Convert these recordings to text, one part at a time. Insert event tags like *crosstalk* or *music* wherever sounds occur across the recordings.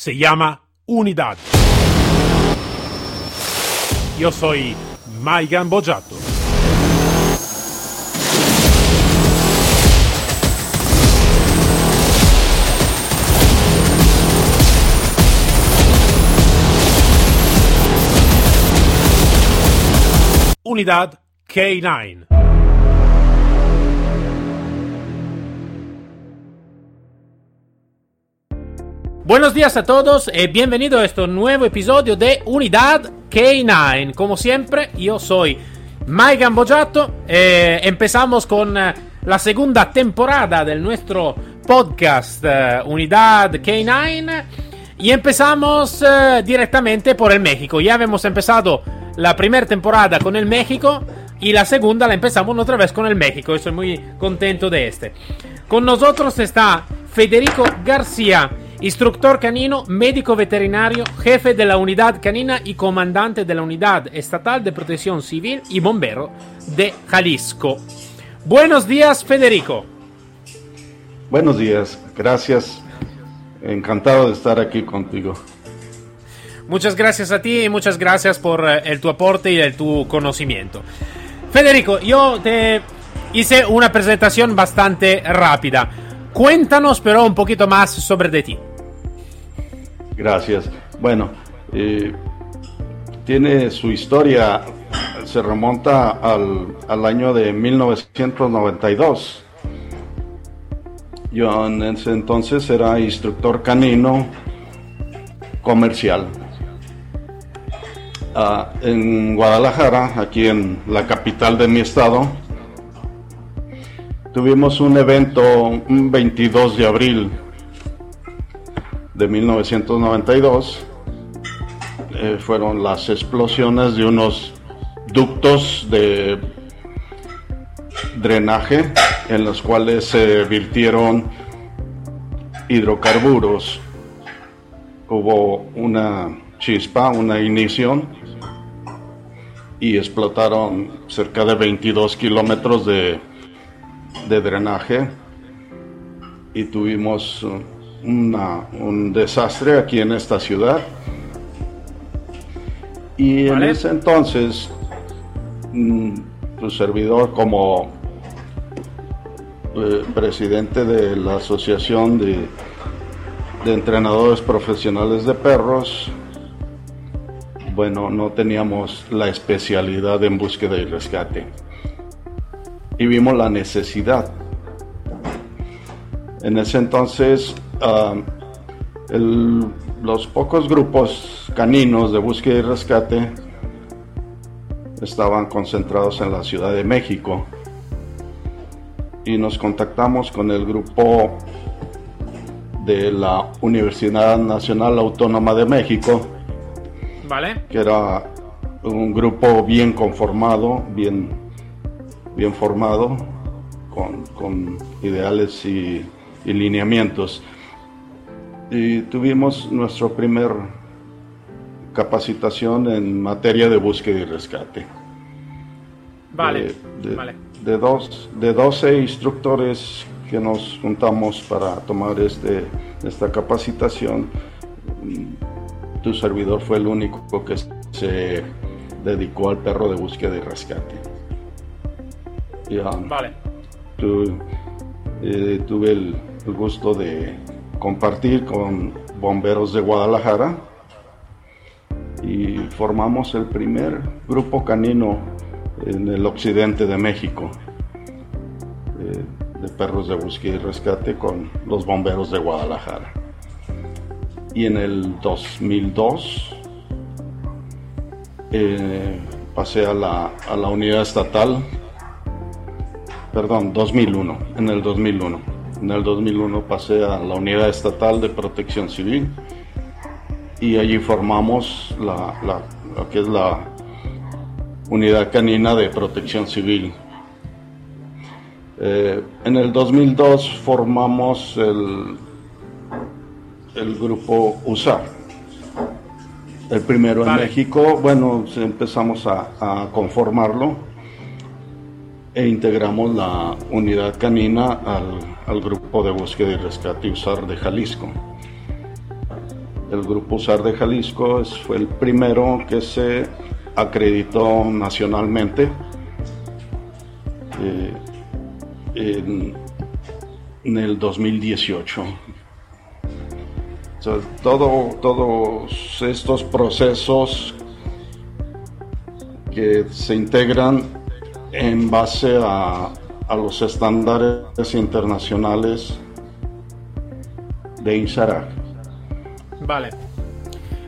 se llama Unidad. Yo soy Maigan Bojato. Unidad K9. Buenos días a todos y bienvenido a este nuevo episodio de Unidad K9. Como siempre, yo soy Mike Gambojato. Eh, empezamos con eh, la segunda temporada de nuestro podcast eh, Unidad K9 y empezamos eh, directamente por el México. Ya hemos empezado la primera temporada con el México y la segunda la empezamos otra vez con el México. Estoy muy contento de este. Con nosotros está Federico García. Instructor canino, médico veterinario, jefe de la unidad canina y comandante de la unidad estatal de protección civil y bombero de Jalisco. Buenos días, Federico. Buenos días, gracias. Encantado de estar aquí contigo. Muchas gracias a ti y muchas gracias por eh, el, tu aporte y el, tu conocimiento. Federico, yo te hice una presentación bastante rápida. Cuéntanos pero un poquito más sobre de ti. Gracias. Bueno, eh, tiene su historia, se remonta al, al, año de 1992. Yo en ese entonces era instructor canino comercial. Uh, en Guadalajara, aquí en la capital de mi estado, tuvimos un evento un 22 de abril de 1992 eh, fueron las explosiones de unos ductos de drenaje en los cuales se virtieron hidrocarburos. Hubo una chispa, una ignición y explotaron cerca de 22 kilómetros de, de drenaje y tuvimos una, un desastre aquí en esta ciudad. Y en ese entonces, mm, tu servidor como eh, presidente de la Asociación de, de Entrenadores Profesionales de Perros, bueno, no teníamos la especialidad en búsqueda y rescate. Y vimos la necesidad. En ese entonces uh, el, los pocos grupos caninos de búsqueda y rescate estaban concentrados en la Ciudad de México y nos contactamos con el grupo de la Universidad Nacional Autónoma de México, ¿Vale? que era un grupo bien conformado, bien, bien formado, con, con ideales y, y lineamientos y tuvimos nuestro primer capacitación en materia de búsqueda y rescate. Vale, de, de, vale. De, dos, de 12 instructores que nos juntamos para tomar este, esta capacitación, tu servidor fue el único que se dedicó al perro de búsqueda y rescate. Y, um, vale. Tu, eh, tuve el, el gusto de compartir con bomberos de Guadalajara y formamos el primer grupo canino en el occidente de México de, de, perros de búsqueda y rescate con los bomberos de Guadalajara. Y en el 2002 eh, pasé a la, a la unidad estatal, perdón, 2001, en el 2001 en el 2001 pasé a la Unidad Estatal de Protección Civil y allí formamos la, la, lo que es la Unidad Canina de Protección Civil. Eh, en el 2002 formamos el, el grupo USAR. El primero Vale. en México, bueno, empezamos a, a conformarlo e integramos la unidad canina al, grupo de búsqueda y rescate USAR de Jalisco. el Grupo USAR de Jalisco fue el primero que se acreditó nacionalmente. Eh, en, el 2018. todo, todos estos procesos que se integran en base a, a los estándares internacionales de INSARAC. Vale.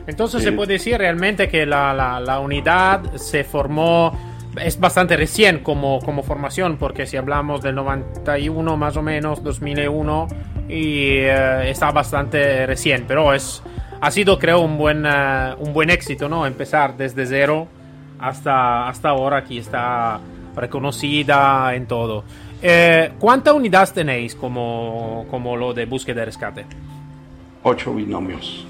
Entonces se puede decir realmente que la, la, unidad se formó, es bastante recién como, como formación, porque si hablamos del 91 más o menos, 2001, y eh, está bastante recién, pero es, ha sido creo un buen, eh, un buen éxito, ¿no? Empezar desde cero hasta, hasta ahora, aquí está reconocida en todo. Eh, ¿Cuántas unidades tenéis como, como lo de búsqueda y rescate? Ocho binomios.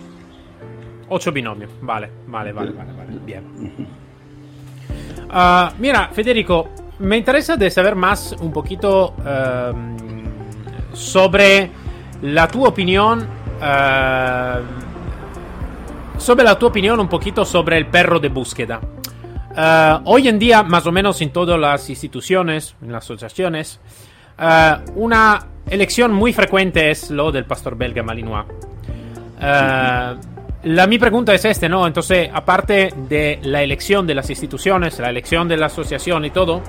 Ocho binomios, vale, vale, vale, vale, bien. Ah, mira, Federico, me interesa de saber más un poquito ehm, sobre la tu opinión. Ehm, sobre la tu opinión un poquito sobre el perro de búsqueda. Eh, hoy en día, más o menos en todas las instituciones, en las asociaciones, eh, una elección muy frecuente es lo del pastor belga Malinois. Uh, la mi pregunta es este, ¿no? Entonces, aparte de la elección de las instituciones, la elección de la asociación y todo,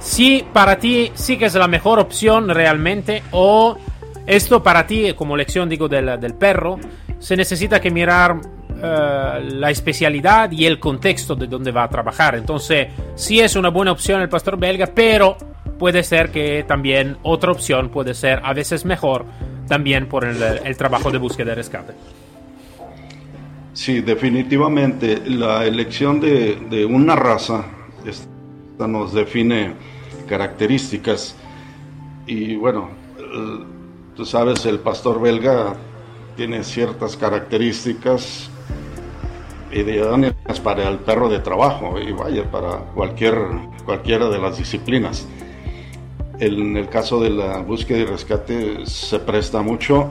si para ti sí que es la mejor opción realmente o esto para ti, como elección, digo, del, del perro, se necesita que mirar uh, la especialidad y el contexto de donde va a trabajar. Entonces, sí es una buena opción el pastor belga, pero puede ser que también otra opción puede ser a veces mejor también por el, trabajo de búsqueda y rescate. Sí, definitivamente la elección de, una raza nos define características y bueno, tú sabes, el pastor belga tiene ciertas características ideales para el perro de trabajo y vaya, para cualquier, cualquiera de las disciplinas. En el caso de la búsqueda y rescate se presta mucho.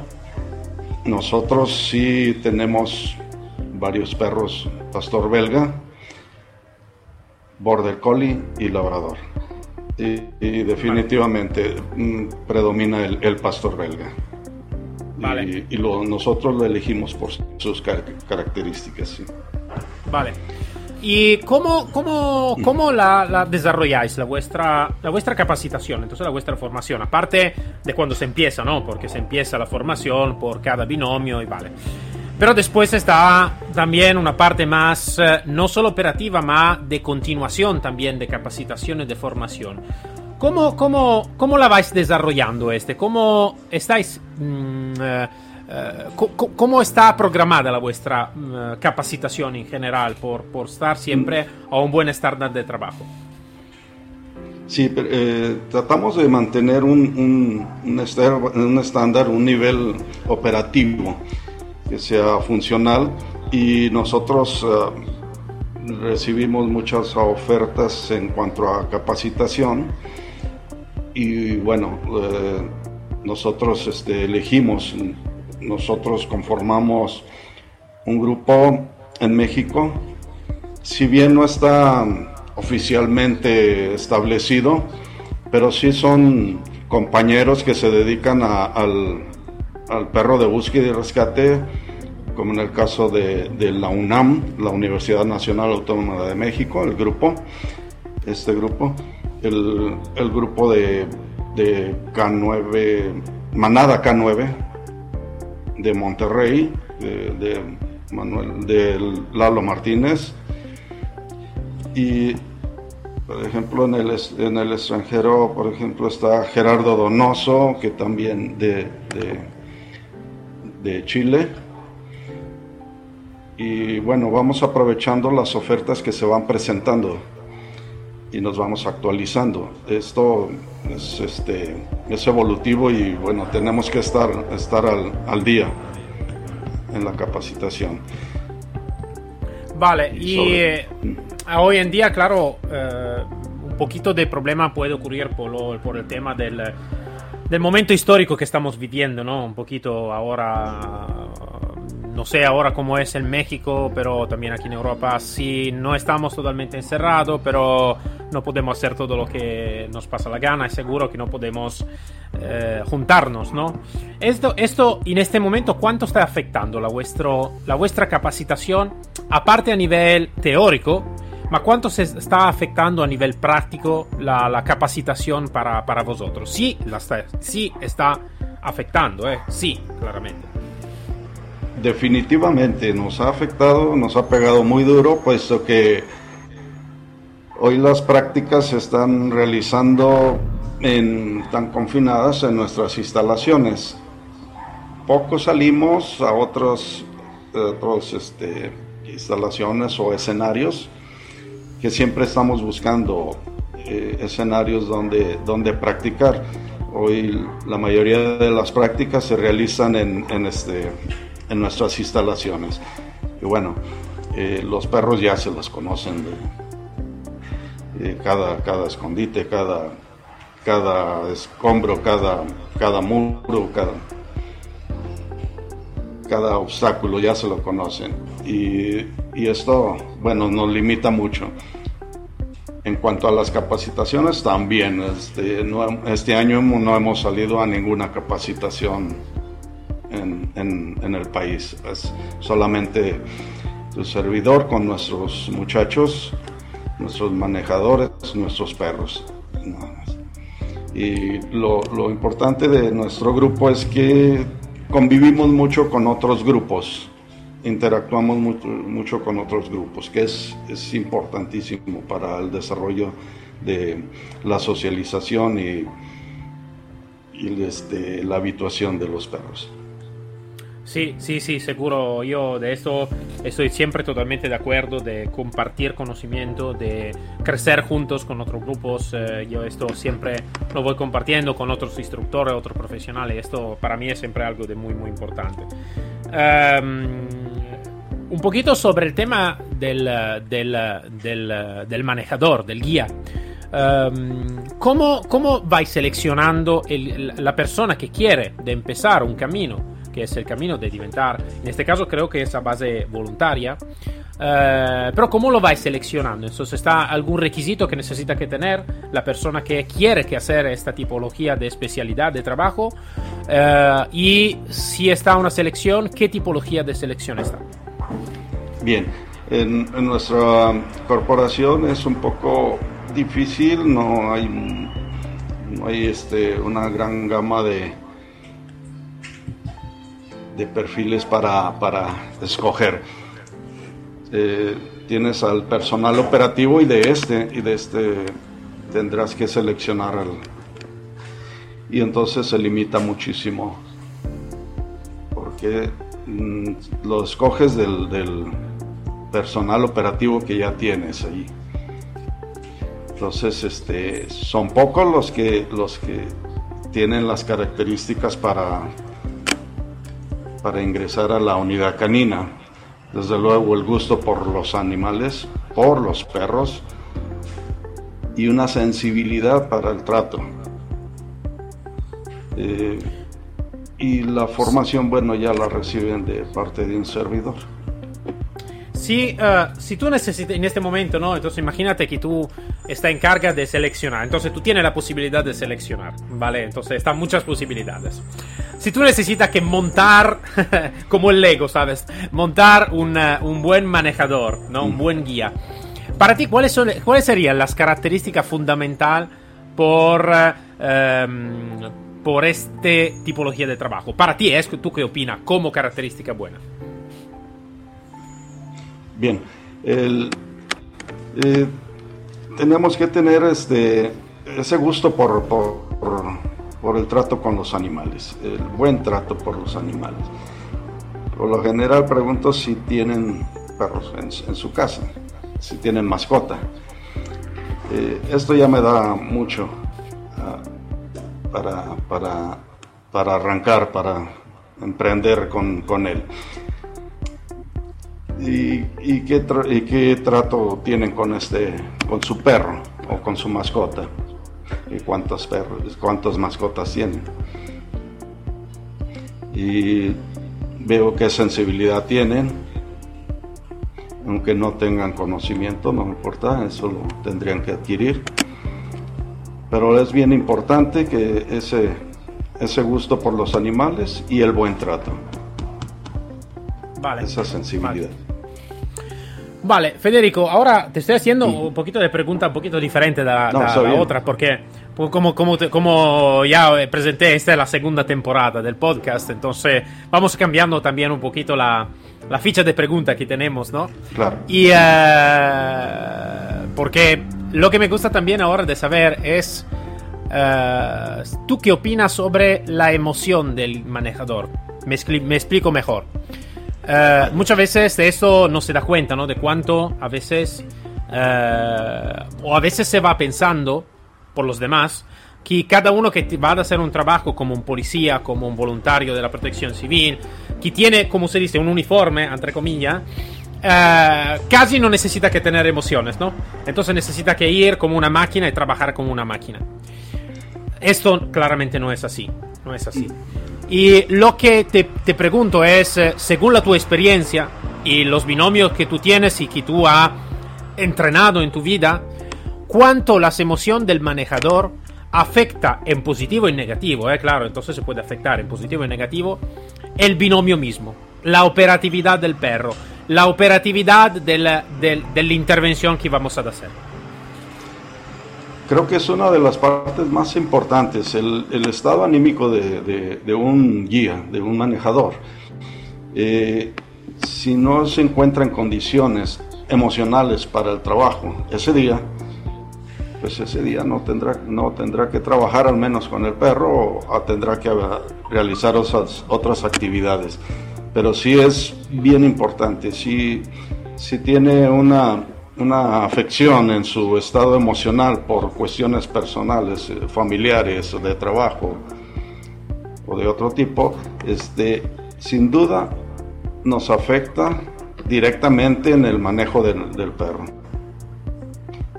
Nosotros sí tenemos varios perros pastor belga, border collie y labrador. Y, definitivamente mm, predomina el, pastor belga. Vale. Y, nosotros lo elegimos por sus características. Vale. ¿Y cómo, cómo, cómo la, desarrolláis, la vuestra, la vuestra capacitación, entonces la vuestra formación? Aparte de cuando se empieza, ¿no? Porque se empieza la formación por cada binomio y vale. Pero después está también una parte más, eh, no solo operativa, más de continuación también de capacitación y de formación. ¿Cómo, cómo, cómo la vais desarrollando este? ¿Cómo estáis... Mm, eh, ¿Cómo está programada la vuestra mm, capacitación en general por, por estar siempre a un buen estándar de trabajo? Sí, eh, tratamos de mantener un, un, estándar, un nivel operativo que sea funcional y nosotros eh, recibimos muchas ofertas en cuanto a capacitación y bueno, nosotros este, elegimos nosotros conformamos un grupo en México, si bien no está oficialmente establecido, pero sí son compañeros que se dedican al, perro de búsqueda y rescate, como en el caso de, la UNAM, la Universidad Nacional Autónoma de México, el grupo, este grupo, el, grupo de, de K9, Manada K9, de Monterrey, de, Manuel, de Lalo Martínez. Y, por ejemplo, en el, en el extranjero, por ejemplo, está Gerardo Donoso, que también de, de, Chile. Y bueno, vamos aprovechando las ofertas que se van presentando y nos vamos actualizando. Esto es, este, es evolutivo y bueno, tenemos que estar, estar al, día en la capacitación. Vale, y, eh, hoy en día, claro, eh, un poquito de problema puede ocurrir por, por el tema del, del momento histórico que estamos viviendo, ¿no? Un poquito ahora no sé ahora cómo es en México, pero también aquí en Europa sí, no estamos totalmente encerrados, pero no podemos hacer todo lo que nos pasa la gana, es seguro que no podemos eh, juntarnos, ¿no? Esto, esto en este momento, ¿cuánto está afectando la, vuestro, la vuestra capacitación, aparte a nivel teórico? Ma cuánto se está afectando a nivel práctico la, la capacitación para, para, vosotros? Sí, la está, sí está afectando, ¿eh? sí, claramente. Definitivamente nos ha afectado, nos ha pegado muy duro, puesto que hoy las prácticas se están realizando en, tan confinadas en nuestras instalaciones. Poco salimos a otras otros, este, instalaciones o escenarios que siempre estamos buscando eh, escenarios donde, donde practicar. Hoy la mayoría de las prácticas se realizan en, en este, en nuestras instalaciones. Y bueno, eh, los perros ya se los conocen cada, cada escondite, cada, cada escombro, cada, cada muro, cada, cada obstáculo ya se lo conocen. Y, y esto, bueno, nos limita mucho. En cuanto a las capacitaciones, también este, este año no hemos salido a ninguna capacitación en, el país. Es solamente tu servidor con nuestros muchachos, nuestros manejadores, nuestros perros. Y lo, lo importante de nuestro grupo es que convivimos mucho con otros grupos interactuamos mucho, mucho, con otros grupos, que es, es, importantísimo para el desarrollo de la socialización y, y este, la habituación de los perros. Sí, sí, sí, seguro. Yo de esto estoy siempre totalmente de acuerdo, de compartir conocimiento, de crecer juntos con otros grupos. Eh, yo esto siempre lo voy compartiendo con otros instructores, otros profesionales. Esto para mí es siempre algo de muy, muy importante. Um, un poquito sobre el tema del, del, del, del manejador, del guía. Um, ¿cómo, ¿Cómo vais seleccionando el, la persona que quiere de empezar un camino? Que es el camino de diventar, en este caso creo que es a base voluntaria, eh, pero ¿cómo lo vais seleccionando? Entonces, ¿está algún requisito que necesita que tener la persona que quiere que hacer esta tipología de especialidad de trabajo? Eh, y si está una selección, ¿qué tipología de selección está? Bien, en, en, nuestra corporación es un poco difícil, no hay, no hay este, una gran gama de, de perfiles para, para escoger. Eh, tienes al personal operativo y de este, y de este tendrás que seleccionar al, y entonces se limita muchísimo porque mm, lo escoges del, del, personal operativo que ya tienes ahí entonces este son pocos los que los que tienen las características para para ingresar a la unidad canina. Desde luego el gusto por los animales, por los perros y una sensibilidad para el trato. Eh, y la formación, bueno, ya la reciben de parte de un servidor. Si, uh, si tú necesitas en este momento, ¿no? Entonces imagínate que tú estás en carga de seleccionar. Entonces tú tienes la posibilidad de seleccionar, ¿vale? Entonces están muchas posibilidades. Si tú necesitas que montar, *laughs* como el Lego, ¿sabes? Montar una, un buen manejador, ¿no? Un buen guía. Para ti, ¿cuáles, son, cuáles serían las características fundamentales por, um, por este tipología de trabajo? Para ti, ¿es tú qué opinas como característica buena? Bien, el, eh, tenemos que tener este, ese gusto por, por, por, por, el trato con los animales, el buen trato por los animales. Por lo general pregunto si tienen perros en, su casa, si tienen mascota. Eh, esto ya me da mucho uh, para, para, para, arrancar, para emprender con, con él. ¿Y, y, qué ¿Y, qué trato tienen con, este, con su perro o con su mascota? ¿Y cuántos perros, cuántas mascotas tienen? Y veo qué sensibilidad tienen, aunque no tengan conocimiento, no me importa, eso lo tendrían que adquirir. Pero es bien importante que ese, ese gusto por los animales y el buen trato. Vale. Esa sensibilidad. Vale. Federico, ahora te estoy haciendo un poquito de pregunta un poquito diferente de la, No, da la otra, porque como, como, como ya presenté, esta es la segunda temporada del podcast, entonces vamos cambiando también un poquito la, la ficha de pregunta que tenemos, ¿no? Claro. Y eh, porque lo que me gusta también ahora de saber es eh, tú qué opinas sobre la emoción del manejador. Me, me explico mejor. Eh, muchas veces de esto no se da cuenta, ¿no? De cuánto a veces eh, o a veces se va pensando por los demás que cada uno que va a hacer un trabajo como un policía, como un voluntario de la protección civil, que tiene, como se dice, un uniforme, entre comillas, eh, casi no necesita que tener emociones, ¿no? Entonces necesita que ir como una máquina y trabajar como una máquina. Esto claramente no es así, no es así. Y lo que te, te pregunto es, eh, según la tu experiencia y los binomios que tú tienes y que tú has entrenado en tu vida, cuánto las emociones del manejador afecta en positivo y en negativo, eh, claro, entonces se puede afectar en positivo y en negativo el binomio mismo, la operatividad del perro, la operatividad del- del- de la intervención que vamos a hacer. Creo que es una de las partes más importantes, el, el estado anímico de, de- un guía, de un manejador. Eh, si no se encuentra en condiciones emocionales para el trabajo ese día, pues ese día no tendrá, no tendrá que trabajar al menos con el perro o, tendrá que ah, realizar otras, actividades. Pero sí es bien importante, si, si tiene una, una afección en su estado emocional por cuestiones personales, eh, familiares de trabajo o de otro tipo, este, sin duda nos afecta directamente en el manejo del perro.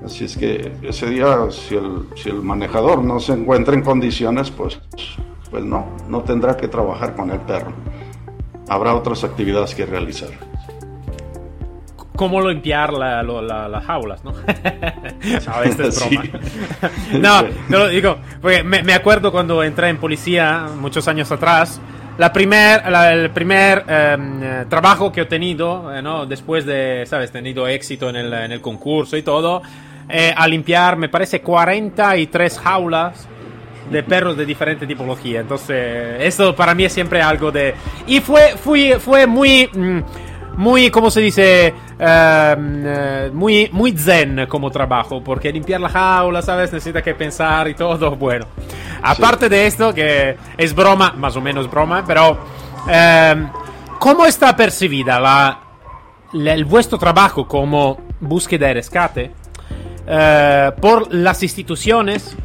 Así es que ese día, si el, si el manejador no se encuentra en condiciones, pues, pues no, no tendrá que trabajar con el perro. Habrá otras actividades que realizar. cómo limpiar la- lo- la- las jaulas, ¿no? *laughs* ¿Sabes? Esta es *laughs* Sí. broma. *laughs* no, lo digo, porque me, me acuerdo cuando entré en policía muchos años atrás. La primer, la- el primer em, eh, trabajo que he tenido, eh, ¿no? después de, ¿sabes?, tenido éxito en el, en el concurso y todo, eh, a limpiar, me parece, 43 jaulas de perros de diferente tipología. Entonces, eso para mí es siempre algo de... Y fue, fui, fue muy... mm, muy, ¿cómo se dice? Ehm, eh, muy, muy zen como trabajo, porque limpiar la jaula, ¿sabes? Necesita que pensar y todo. *laughs* Bueno, aparte de esto, que es broma, más o menos broma, pero ehm, ¿cómo está percibida la, la- el vuestro trabajo como búsqueda y rescate eh, por las instituciones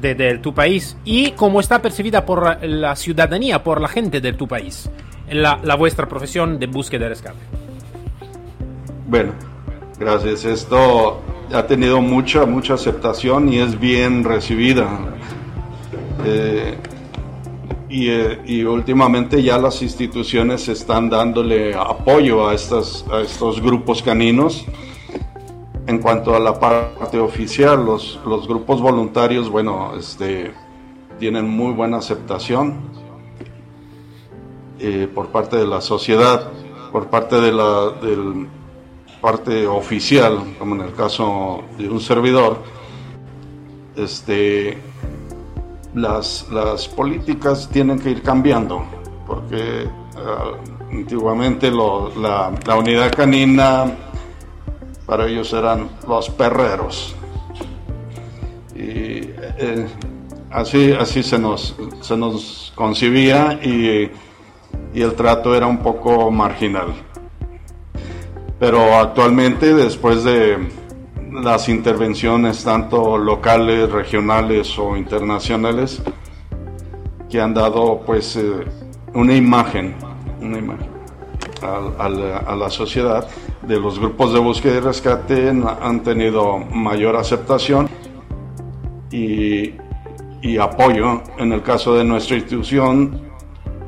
de, de tu país y cómo está percibida por la ciudadanía, por la gente de tu país, la, la vuestra profesión de búsqueda y rescate. Bueno, gracias. Esto ha tenido mucha, mucha aceptación y es bien recibida. Eh, y, eh, y últimamente ya las instituciones están dándole apoyo a, estas, a estos grupos caninos. En cuanto a la parte oficial, los, los grupos voluntarios, bueno, este, tienen muy buena aceptación eh, por parte de la sociedad, por parte de la del parte oficial, como en el caso de un servidor, este, las, las políticas tienen que ir cambiando, porque ah, antiguamente la unidad canina para ellos eran los perreros. Y eh, así, así se, nos, se nos concibía y, y el trato era un poco marginal. Pero actualmente, después de las intervenciones tanto locales, regionales o internacionales, que han dado pues eh, una imagen, una imagen a, la sociedad de los grupos de búsqueda y rescate han- tenido mayor aceptación y, y apoyo. En el caso de nuestra institución,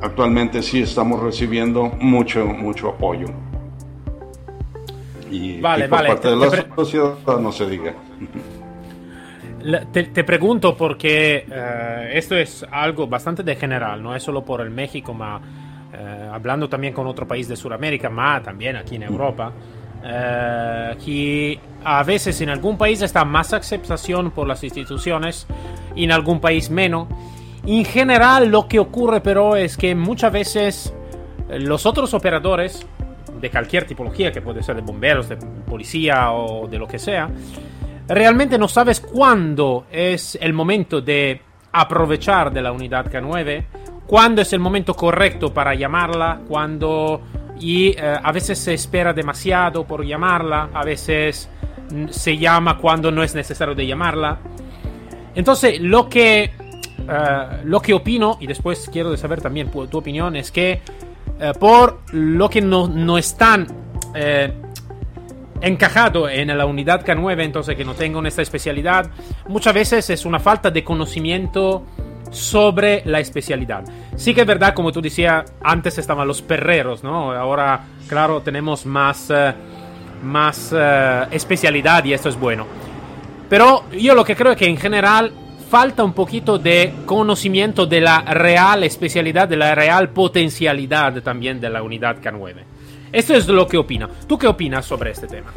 actualmente sí estamos recibiendo mucho, mucho apoyo. Y, vale, por vale. parte de la sociedad no se diga. Te, te, pregunto porque eh, esto es algo bastante de general, no es solo por el México, ma, eh, hablando también con otro país de Sudamérica, ma también aquí en Europa, eh, que a veces en algún país está más aceptación por las instituciones y en algún país menos. En general lo que ocurre pero es que muchas veces los otros operadores de cualquier tipología, que puede ser de bomberos, de policía o de lo que sea, realmente no sabes cuándo es el momento de aprovechar de la unidad K9, cuándo es el momento correcto para llamarla, cuando y eh, a veces se espera demasiado por llamarla, a veces se llama cuando no es necesario de llamarla. Entonces, lo que uh, lo que opino y después quiero saber también tu opinión es que uh, por lo que no, no están uh, encajado en la unidad K9, entonces que no tengan esta especialidad, muchas veces es una falta de conocimiento sobre la especialidad. Sí que es verdad, como tú decías, antes estaban los perreros, ¿no? Ahora, claro, tenemos más, uh, más uh, especialidad y esto es bueno. Pero yo lo que creo es que en general falta un poquito de conocimiento de la real especialidad, de la real potencialidad también de la unidad K9. Esto es lo que opina. ¿Tú qué opinas sobre este tema?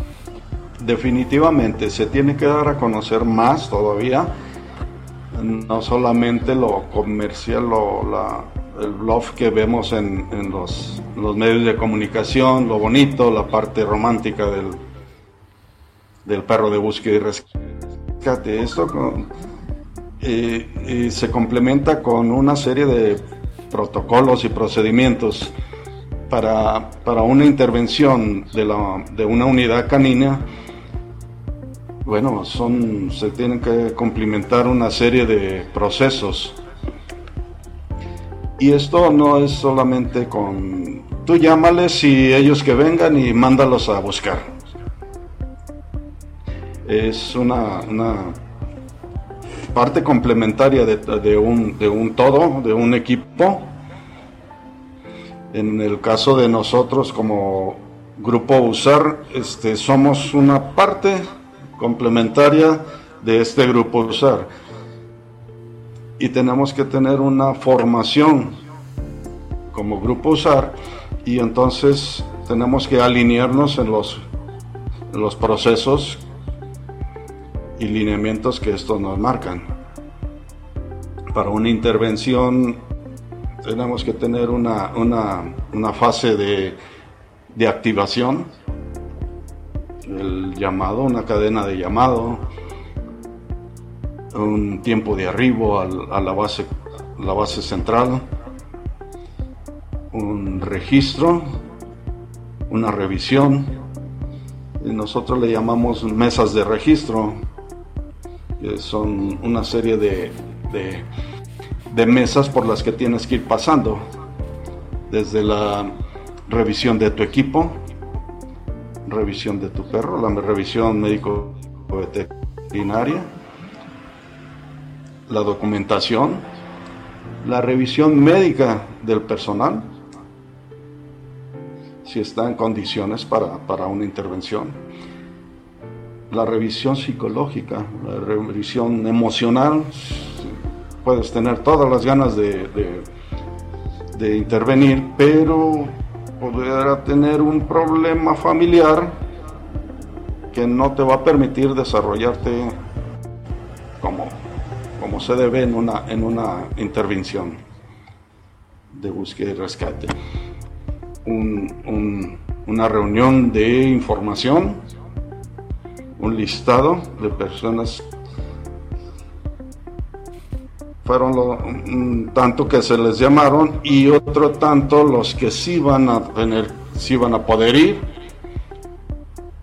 Definitivamente, se tiene que dar a conocer más todavía, no solamente lo comercial, lo, la, el bluff que vemos en, en los, los, medios de comunicación, lo bonito, la parte romántica del, del perro de búsqueda y rescate. Esto eh, se complementa con una serie de protocolos y procedimientos para, para una intervención de, la, de, una unidad canina, bueno, son, se tienen que complementar una serie de procesos. Y esto no es solamente con, tú llámales y ellos que vengan y mándalos a buscar. Es una, una parte complementaria de, un, de un todo, de un equipo en el caso de nosotros como Grupo USAR, este, somos una parte complementaria de este Grupo USAR. Y tenemos que tener una formación como Grupo USAR y entonces tenemos que alinearnos en los, en los procesos y lineamientos que estos nos marcan. Para una intervención tenemos que tener una, una, una fase de, de, activación, el llamado, una cadena de llamado, un tiempo de arribo a la base, la base central, un registro, una revisión, y nosotros le llamamos mesas de registro, que son una serie de de mesas por las que tienes que ir pasando. Desde la revisión de tu equipo, revisión de tu perro, la revisión médico veterinaria, la documentación, la revisión médica del personal, si está en condiciones para, para una intervención, la revisión psicológica, la revisión emocional, puedes tener todas las ganas de, de, de intervenir, pero podrá tener un problema familiar que no te va a permitir desarrollarte como, como se debe en una, en una intervención de búsqueda y rescate. Un, un, una reunión de información, un listado de personas fueron lo, un tanto que se les llamaron y otro tanto los que sí van a tener, sí van a poder ir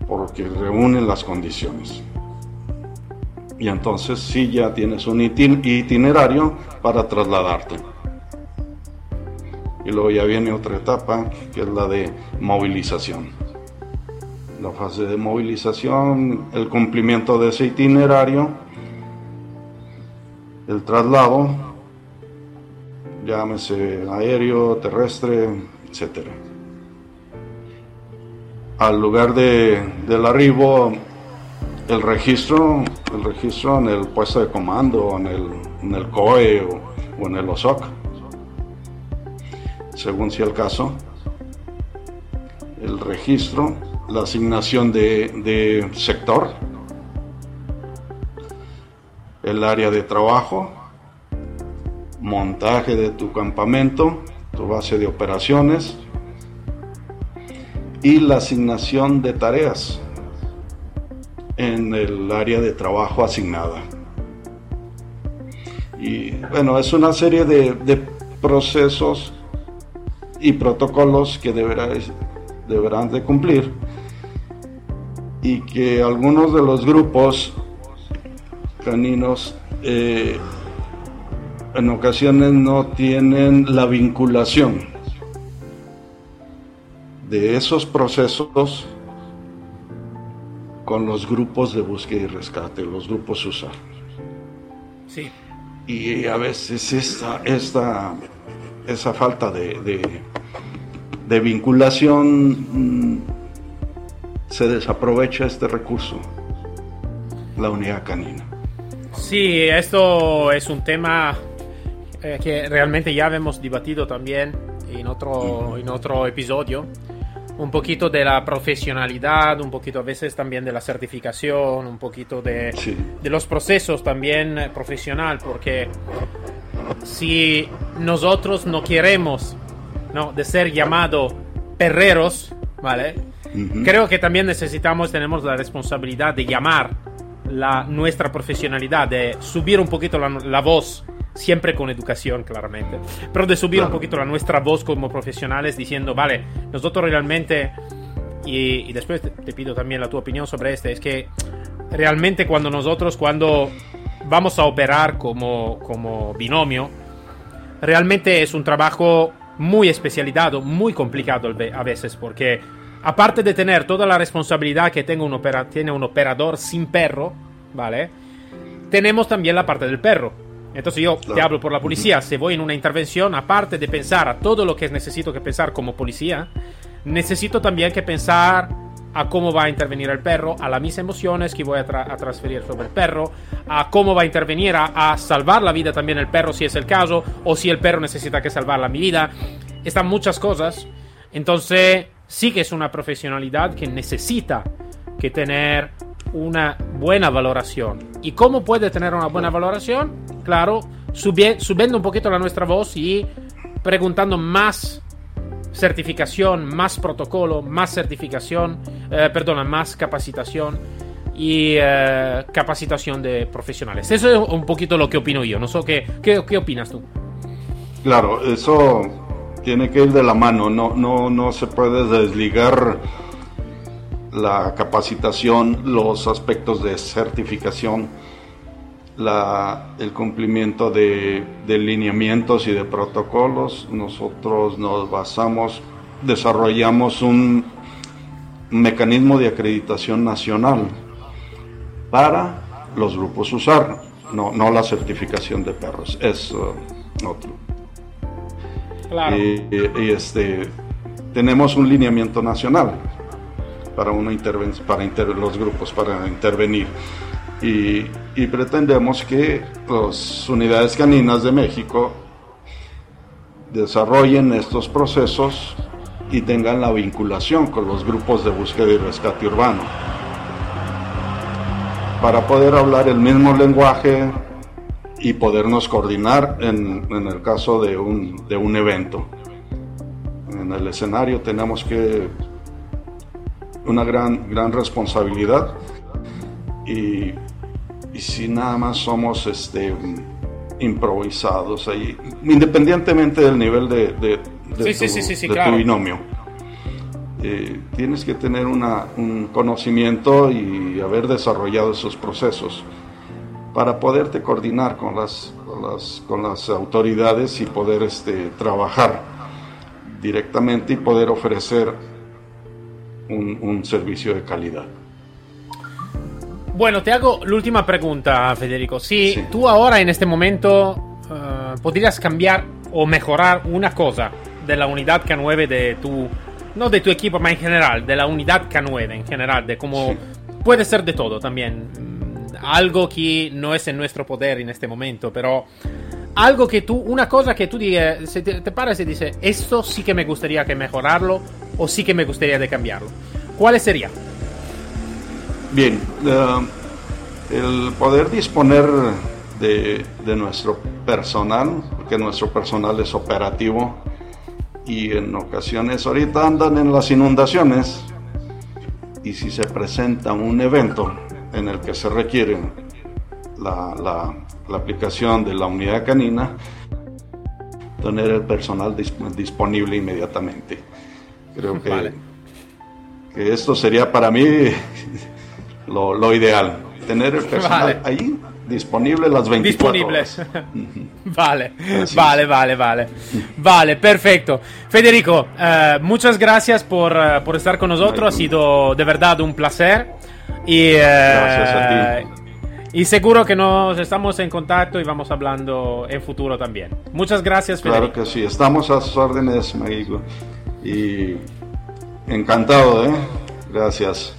porque reúnen las condiciones. Y entonces sí ya tienes un itinerario para trasladarte. Y luego ya viene otra etapa que es la de movilización. La fase de movilización, el cumplimiento de ese itinerario el traslado llámese aéreo, terrestre, etc. Al lugar de, del arribo, el registro, el registro en el puesto de comando, en el, en el COE o, en el OSOC, según sea el caso. El registro, la asignación de, de sector, el área de trabajo, montaje de tu campamento, tu base de operaciones y la asignación de tareas en el área de trabajo asignada. Y bueno, es una serie de, procesos y protocolos que deberán de cumplir y que algunos de los grupos caninos eh, en ocasiones no tienen la vinculación de esos procesos con los grupos de búsqueda y rescate, los grupos USA. Sí. Y a veces esta, esta, esa falta de, de, vinculación mm, se desaprovecha este recurso, la unidad canina. Sí, esto es un tema eh, que realmente ya hemos debatido también en otro, en otro episodio. Un poquito de la profesionalidad, un poquito a veces también de la certificación, un poquito de, de los procesos también eh, profesional, porque si nosotros no queremos ¿no? de ser llamados perreros, ¿vale? Creo que también necesitamos, tenemos la responsabilidad de llamar la, nuestra profesionalidad, de subir un poquito la, la voz siempre con educación, claramente, pero de subir un poquito la nuestra voz como profesionales diciendo, vale, nosotros realmente, y, después te, pido también la tu opinión sobre este, es que realmente cuando nosotros, cuando vamos a operar como, como binomio, realmente es un trabajo muy especializado, muy complicado a veces, porque aparte de tener toda la responsabilidad que tenga un tiene un operador sin perro, ¿vale? Tenemos también la parte del perro. Entonces yo te hablo por la policía, si voy en una intervención, aparte de pensar a todo lo que necesito que pensar como policía, necesito también que pensar a cómo va a intervenir el perro, a las mis emociones que voy a, transferir sobre el perro, a cómo va a intervenir a, salvar la vida también el perro si es el caso, o si el perro necesita que salvar la mi vida. Están muchas cosas. Entonces sí que es una profesionalidad que necesita que tener una buena valoración. ¿Y cómo puede tener una buena valoración? Claro, subiendo un poquito la nuestra voz y preguntando más certificación, más protocolo, más certificación, eh, perdona, más capacitación y eh, capacitación de profesionales. Eso es un poquito lo que opino yo. No sé qué, qué, qué opinas tú. Claro, eso tiene que ir de la mano. No, no, no se puede desligar la capacitación, los aspectos de certificación, el cumplimiento de, lineamientos y de protocolos. Nosotros nos basamos, desarrollamos un mecanismo de acreditación nacional para los grupos usar, no, no la certificación de perros, es uh, otro. Y, y, este, tenemos un lineamiento nacional para, una para los grupos para intervenir. Y, pretendemos que las unidades caninas de México desarrollen estos procesos y tengan la vinculación con los grupos de búsqueda y rescate urbano para poder hablar el mismo lenguaje y podernos coordinar en, en el caso de un, de un evento. En el escenario tenemos que una gran, gran responsabilidad y, y si nada más somos este, improvisados ahí, independientemente del nivel de, de, tu, binomio. Eh, tienes que tener una, un conocimiento y haber desarrollado esos procesos para poderte coordinar con las, con las, con las autoridades y poder este, trabajar directamente y poder ofrecer un, servicio de calidad. Bueno, te hago la última pregunta, Federico. Si tú ahora en este momento uh, podrías cambiar o mejorar una cosa de la unidad K9 de tu, no de tu equipo, pero en general, de la unidad K9 en general, de cómo puede ser de todo también. Algo que no es en nuestro poder en este momento, pero algo que tú, una cosa que tú digas, te, te paras y dices, esto sí que me gustaría que mejorarlo o sí que me gustaría de cambiarlo. ¿Cuál sería? Bien, uh, el poder disponer de, de, nuestro personal, porque nuestro personal es operativo y en ocasiones ahorita andan en las inundaciones y si se presenta un evento en el que se requiere la, la, la aplicación de la unidad canina, tener el personal disponible inmediatamente. Creo que, vale. que esto sería para mí lo, lo ideal. Tener el personal vale. ahí disponible las 24 Disponibles. *laughs* vale, vale, vale, vale. Vale, perfecto. Federico, uh, muchas gracias por, uh, por, estar con nosotros. Ha sido de verdad un placer. Y, uh, gracias a ti. Y seguro que nos estamos en contacto y vamos hablando en futuro también. Muchas gracias, Federico. Claro que sí, estamos a sus órdenes, México. Y encantado, ¿eh? Gracias.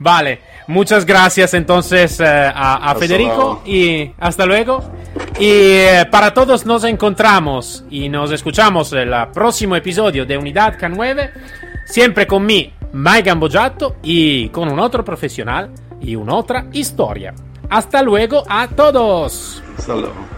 Vale, muchas gracias entonces uh, a, a Federico luego. y hasta luego. Y uh, para todos nos encontramos y nos escuchamos en el próximo episodio de Unidad K9, siempre con mí, Mike Gambojato, y con un otro profesional y una otra historia. Hasta luego a todos. Hasta luego.